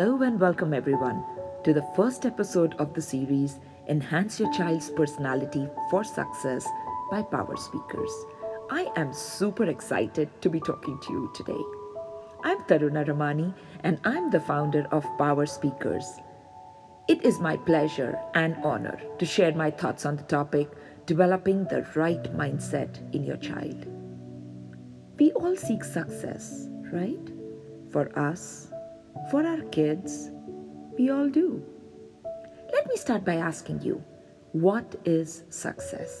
Hello and welcome everyone to the first episode of the series Enhance Your Child's Personality for Success by Power Speakers. I am super excited to be talking to you today. I'm Taruna Ramani and I'm the founder of Power Speakers. It is my pleasure and honor to share my thoughts on the topic developing the right mindset in your child. We all seek success, right? For us, for our kids, we all do. Let me start by asking you what is success?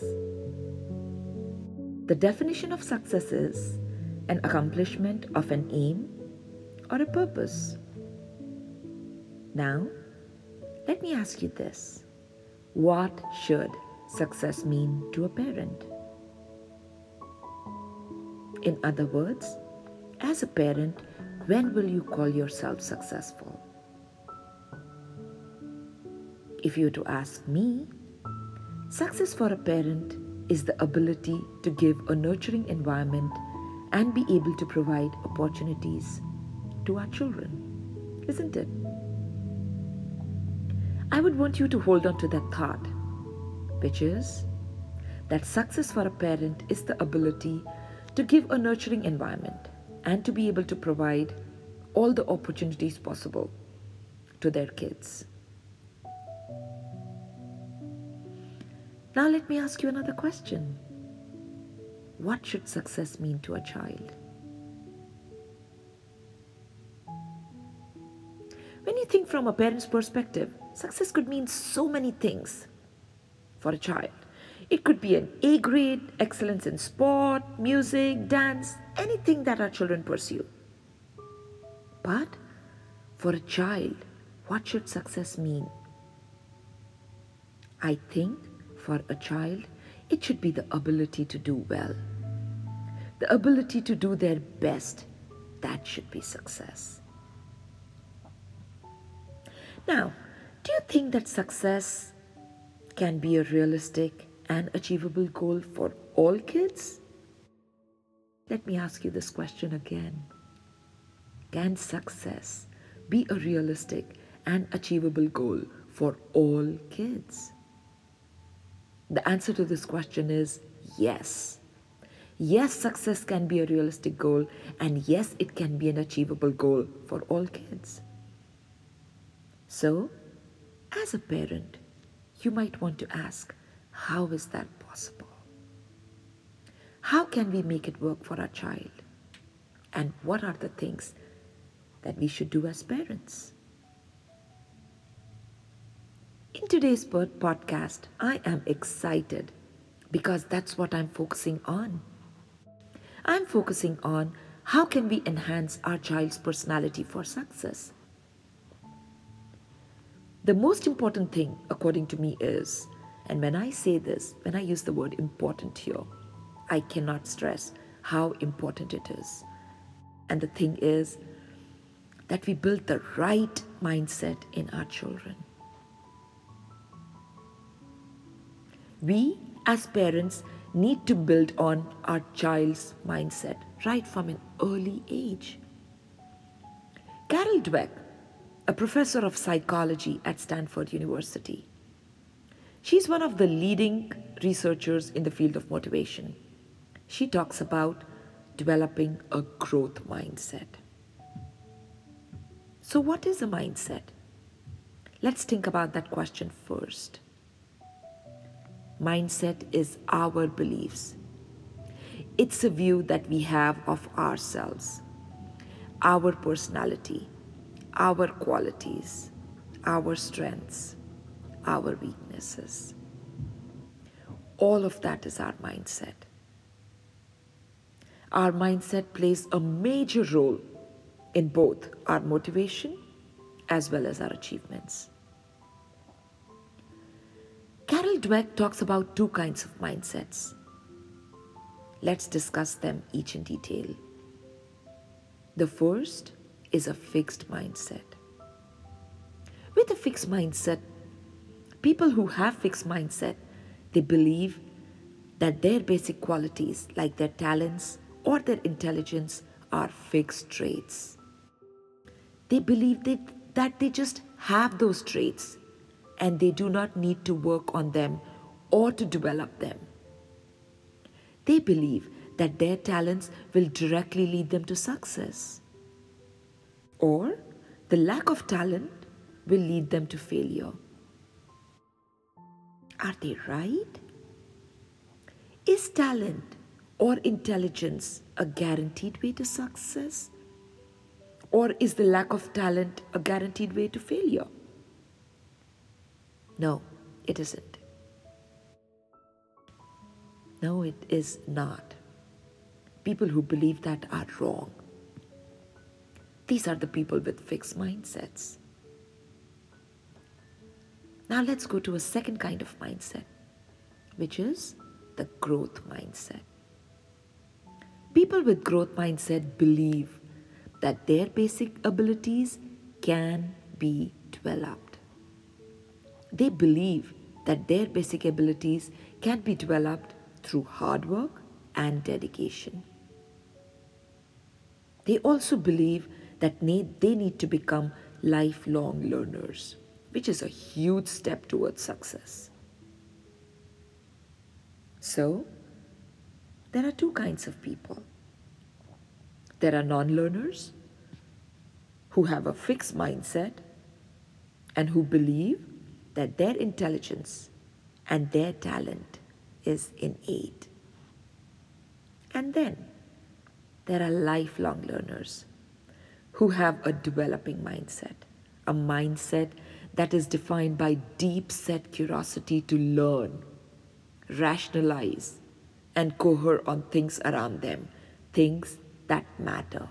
The definition of success is an accomplishment of an aim or a purpose. Now, let me ask you this What should success mean to a parent? In other words, as a parent, when will you call yourself successful? If you were to ask me, success for a parent is the ability to give a nurturing environment and be able to provide opportunities to our children, isn't it? I would want you to hold on to that thought, which is that success for a parent is the ability to give a nurturing environment and to be able to provide all the opportunities possible to their kids. Now, let me ask you another question What should success mean to a child? When you think from a parent's perspective, success could mean so many things for a child. It could be an A grade, excellence in sport, music, dance, anything that our children pursue. But for a child, what should success mean? I think for a child, it should be the ability to do well, the ability to do their best. That should be success. Now, do you think that success can be a realistic and achievable goal for all kids? Let me ask you this question again. Can success be a realistic and achievable goal for all kids? The answer to this question is yes. Yes, success can be a realistic goal, and yes, it can be an achievable goal for all kids. So, as a parent, you might want to ask, how is that possible? How can we make it work for our child? And what are the things that we should do as parents? In today's podcast, I am excited because that's what I'm focusing on. I'm focusing on how can we enhance our child's personality for success. The most important thing, according to me, is, and when I say this, when I use the word important here, I cannot stress how important it is. And the thing is that we build the right mindset in our children. We, as parents, need to build on our child's mindset right from an early age. Carol Dweck, a professor of psychology at Stanford University, she's one of the leading researchers in the field of motivation. She talks about developing a growth mindset. So, what is a mindset? Let's think about that question first. Mindset is our beliefs. It's a view that we have of ourselves, our personality, our qualities, our strengths, our weaknesses. All of that is our mindset. Our mindset plays a major role in both our motivation as well as our achievements. Carol Dweck talks about two kinds of mindsets. Let's discuss them each in detail. The first is a fixed mindset. With a fixed mindset, people who have fixed mindset, they believe that their basic qualities like their talents or their intelligence are fixed traits. They believe that, that they just have those traits and they do not need to work on them or to develop them. They believe that their talents will directly lead them to success. Or the lack of talent will lead them to failure. Are they right? Is talent or intelligence a guaranteed way to success? Or is the lack of talent a guaranteed way to failure? No, it isn't. No, it is not. People who believe that are wrong. These are the people with fixed mindsets. Now let's go to a second kind of mindset, which is the growth mindset. People with growth mindset believe that their basic abilities can be developed. They believe that their basic abilities can be developed through hard work and dedication. They also believe that they need to become lifelong learners, which is a huge step towards success. So, there are two kinds of people. There are non learners who have a fixed mindset and who believe that their intelligence and their talent is innate. And then there are lifelong learners who have a developing mindset, a mindset that is defined by deep set curiosity to learn, rationalize, and cohere on things around them, things that matter.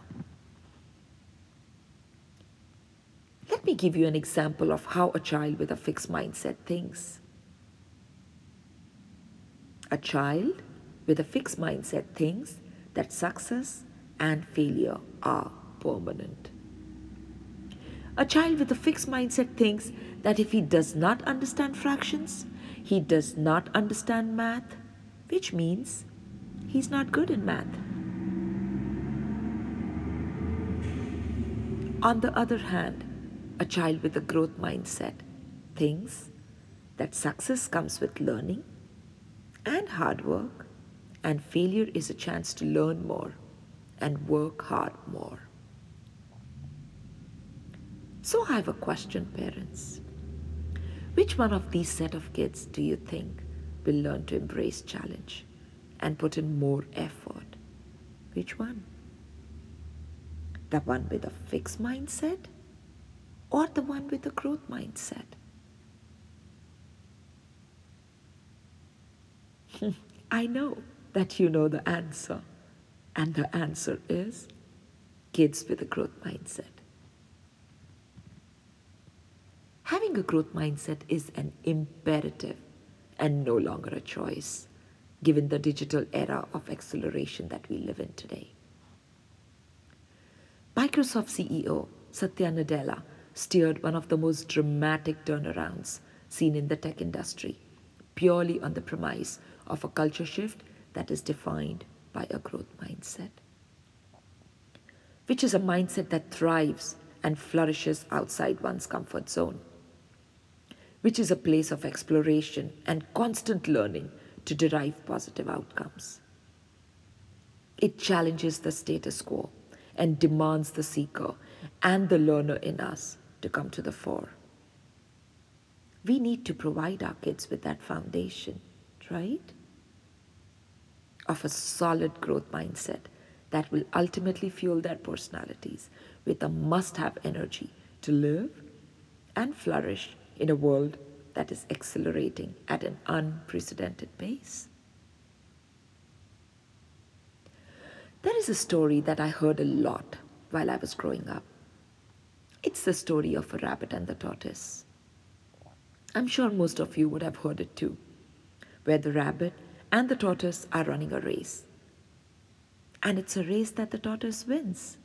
Let me give you an example of how a child with a fixed mindset thinks. A child with a fixed mindset thinks that success and failure are permanent. A child with a fixed mindset thinks that if he does not understand fractions, he does not understand math, which means he's not good in math. On the other hand, a child with a growth mindset thinks that success comes with learning and hard work, and failure is a chance to learn more and work hard more. So I have a question, parents. Which one of these set of kids do you think will learn to embrace challenge and put in more effort? Which one? The one with a fixed mindset or the one with a growth mindset? I know that you know the answer. And the answer is kids with a growth mindset. Having a growth mindset is an imperative and no longer a choice, given the digital era of acceleration that we live in today. Microsoft CEO Satya Nadella steered one of the most dramatic turnarounds seen in the tech industry, purely on the premise of a culture shift that is defined by a growth mindset, which is a mindset that thrives and flourishes outside one's comfort zone, which is a place of exploration and constant learning to derive positive outcomes. It challenges the status quo and demands the seeker and the learner in us to come to the fore. We need to provide our kids with that foundation, right? of a solid growth mindset that will ultimately fuel their personalities with a must have energy to live and flourish in a world that is accelerating at an unprecedented pace. There is a story that I heard a lot while I was growing up. It's the story of a rabbit and the tortoise. I'm sure most of you would have heard it too, where the rabbit and the tortoise are running a race. And it's a race that the tortoise wins.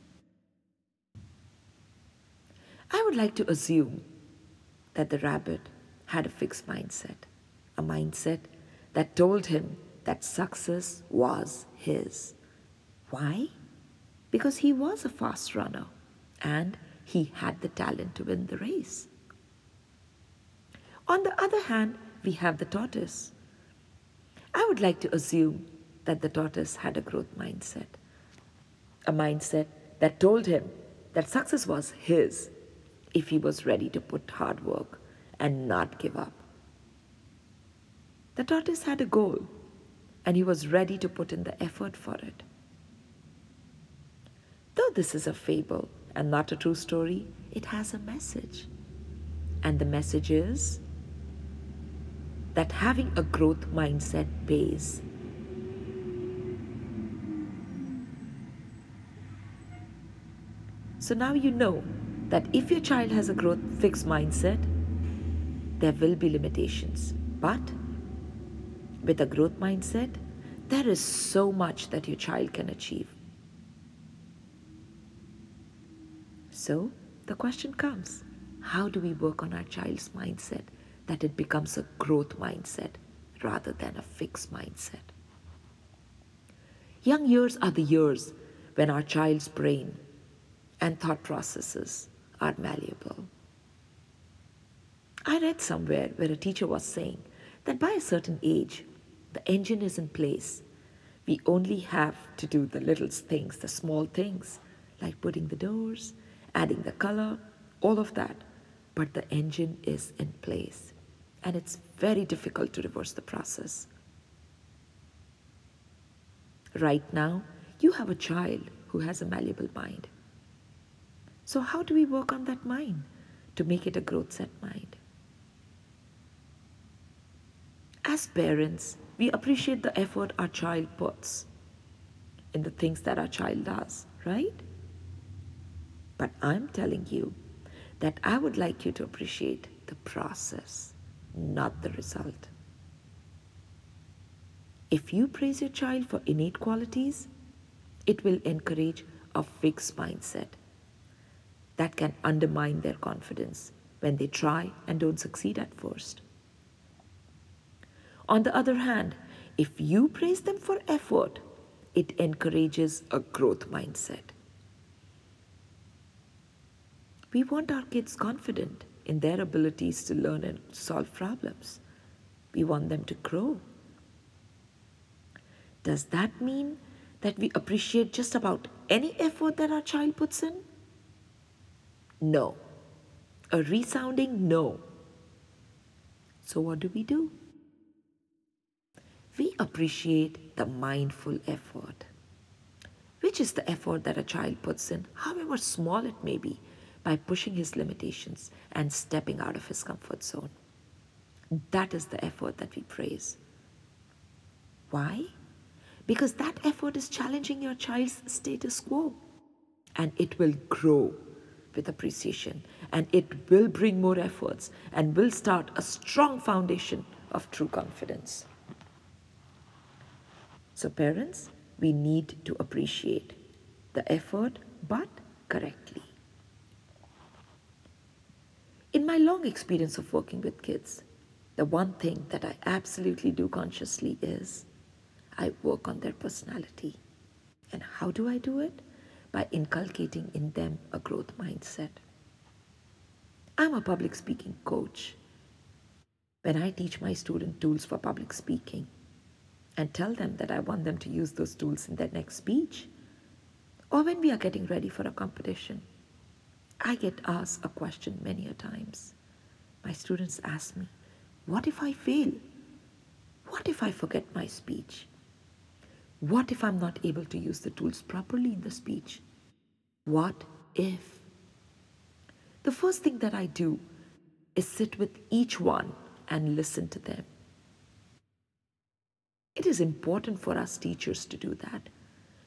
I would like to assume that the rabbit had a fixed mindset, a mindset that told him that success was his. Why? Because he was a fast runner and he had the talent to win the race. On the other hand, we have the tortoise. I would like to assume that the tortoise had a growth mindset, a mindset that told him that success was his if he was ready to put hard work and not give up. The tortoise had a goal and he was ready to put in the effort for it. Though this is a fable and not a true story, it has a message. And the message is that having a growth mindset pays. So now you know that if your child has a growth fixed mindset, there will be limitations. But with a growth mindset, there is so much that your child can achieve. So the question comes how do we work on our child's mindset that it becomes a growth mindset rather than a fixed mindset? Young years are the years when our child's brain and thought processes are malleable. I read somewhere where a teacher was saying that by a certain age, the engine is in place. We only have to do the little things, the small things, like putting the doors, adding the color, all of that. But the engine is in place. And it's very difficult to reverse the process. Right now, you have a child who has a malleable mind. So, how do we work on that mind to make it a growth set mind? As parents, we appreciate the effort our child puts in the things that our child does, right? But I'm telling you that I would like you to appreciate the process, not the result. If you praise your child for innate qualities, it will encourage a fixed mindset that can undermine their confidence when they try and don't succeed at first. On the other hand, if you praise them for effort, it encourages a growth mindset. We want our kids confident in their abilities to learn and solve problems. We want them to grow. Does that mean that we appreciate just about any effort that our child puts in? No. A resounding no. So, what do we do? We appreciate the mindful effort, which is the effort that a child puts in, however small it may be, by pushing his limitations and stepping out of his comfort zone. That is the effort that we praise. Why? Because that effort is challenging your child's status quo and it will grow with appreciation and it will bring more efforts and will start a strong foundation of true confidence. So, parents, we need to appreciate the effort but correctly. In my long experience of working with kids, the one thing that I absolutely do consciously is I work on their personality. And how do I do it? By inculcating in them a growth mindset. I'm a public speaking coach. When I teach my student tools for public speaking and tell them that I want them to use those tools in their next speech, or when we are getting ready for a competition, I get asked a question many a times. My students ask me, what if I fail? What if I forget my speech? What if I'm not able to use the tools properly in the speech? What if? The first thing that I do is sit with each one and listen to them. It is important for us teachers to do that,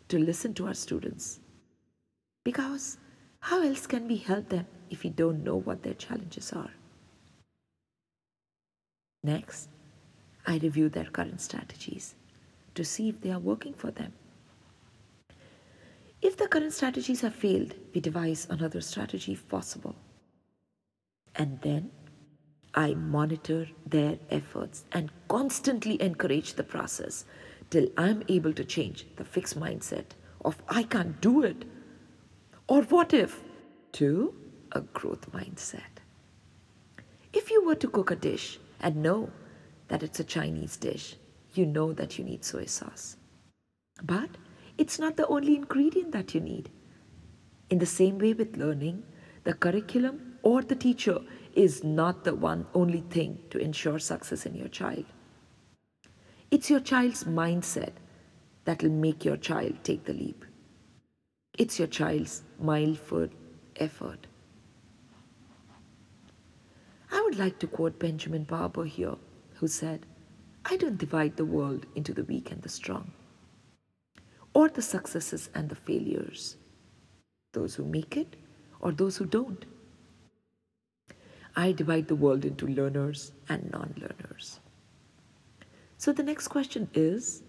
to listen to our students. Because how else can we help them if we don't know what their challenges are? Next, I review their current strategies to see if they are working for them. If the current strategies have failed, we devise another strategy if possible. And then I monitor their efforts and constantly encourage the process till I'm able to change the fixed mindset of I can't do it or what if? To a growth mindset. If you were to cook a dish and know that it's a Chinese dish, you know that you need soy sauce. But it's not the only ingredient that you need. In the same way with learning, the curriculum or the teacher is not the one only thing to ensure success in your child. It's your child's mindset that will make your child take the leap. It's your child's mindful effort. I would like to quote Benjamin Barber here, who said, I don't divide the world into the weak and the strong, or the successes and the failures, those who make it or those who don't. I divide the world into learners and non learners. So the next question is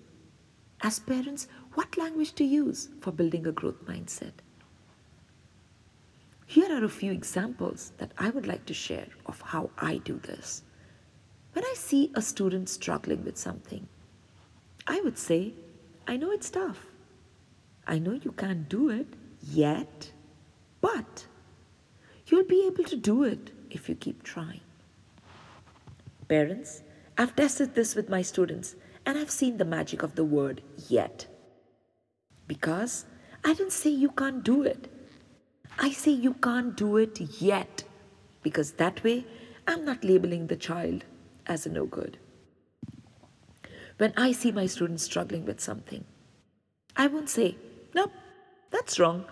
as parents, what language to use for building a growth mindset? Here are a few examples that I would like to share of how I do this. When I see a student struggling with something, I would say, I know it's tough. I know you can't do it yet, but you'll be able to do it if you keep trying. Parents, I've tested this with my students and I've seen the magic of the word yet. Because I didn't say you can't do it. I say you can't do it yet. Because that way, I'm not labeling the child as a no good. When I see my students struggling with something, I won't say, nope, that's wrong.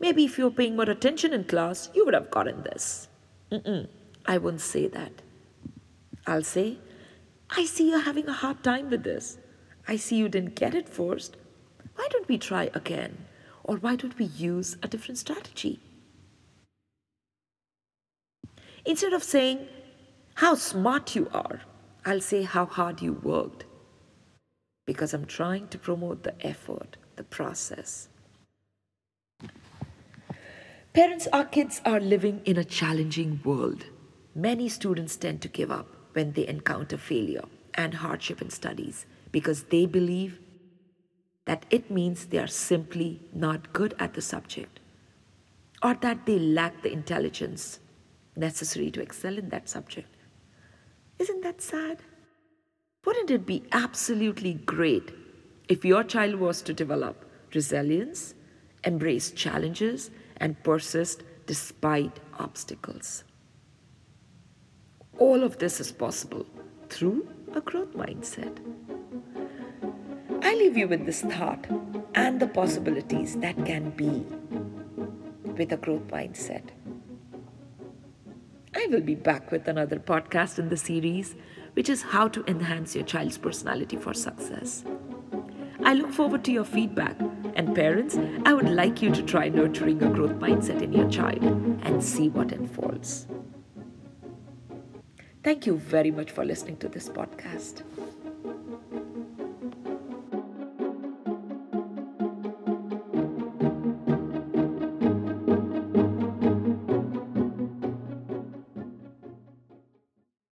Maybe if you were paying more attention in class, you would have gotten this. Mm-mm, I won't say that. I'll say, I see you're having a hard time with this. I see you didn't get it first. Why don't we try again? Or why don't we use a different strategy? Instead of saying, how smart you are. I'll say how hard you worked. Because I'm trying to promote the effort, the process. Parents, our kids are living in a challenging world. Many students tend to give up when they encounter failure and hardship in studies because they believe that it means they are simply not good at the subject or that they lack the intelligence necessary to excel in that subject. Isn't that sad? Wouldn't it be absolutely great if your child was to develop resilience, embrace challenges, and persist despite obstacles? All of this is possible through a growth mindset. I leave you with this thought and the possibilities that can be with a growth mindset. Will be back with another podcast in the series, which is how to enhance your child's personality for success. I look forward to your feedback. And parents, I would like you to try nurturing a growth mindset in your child and see what unfolds. Thank you very much for listening to this podcast.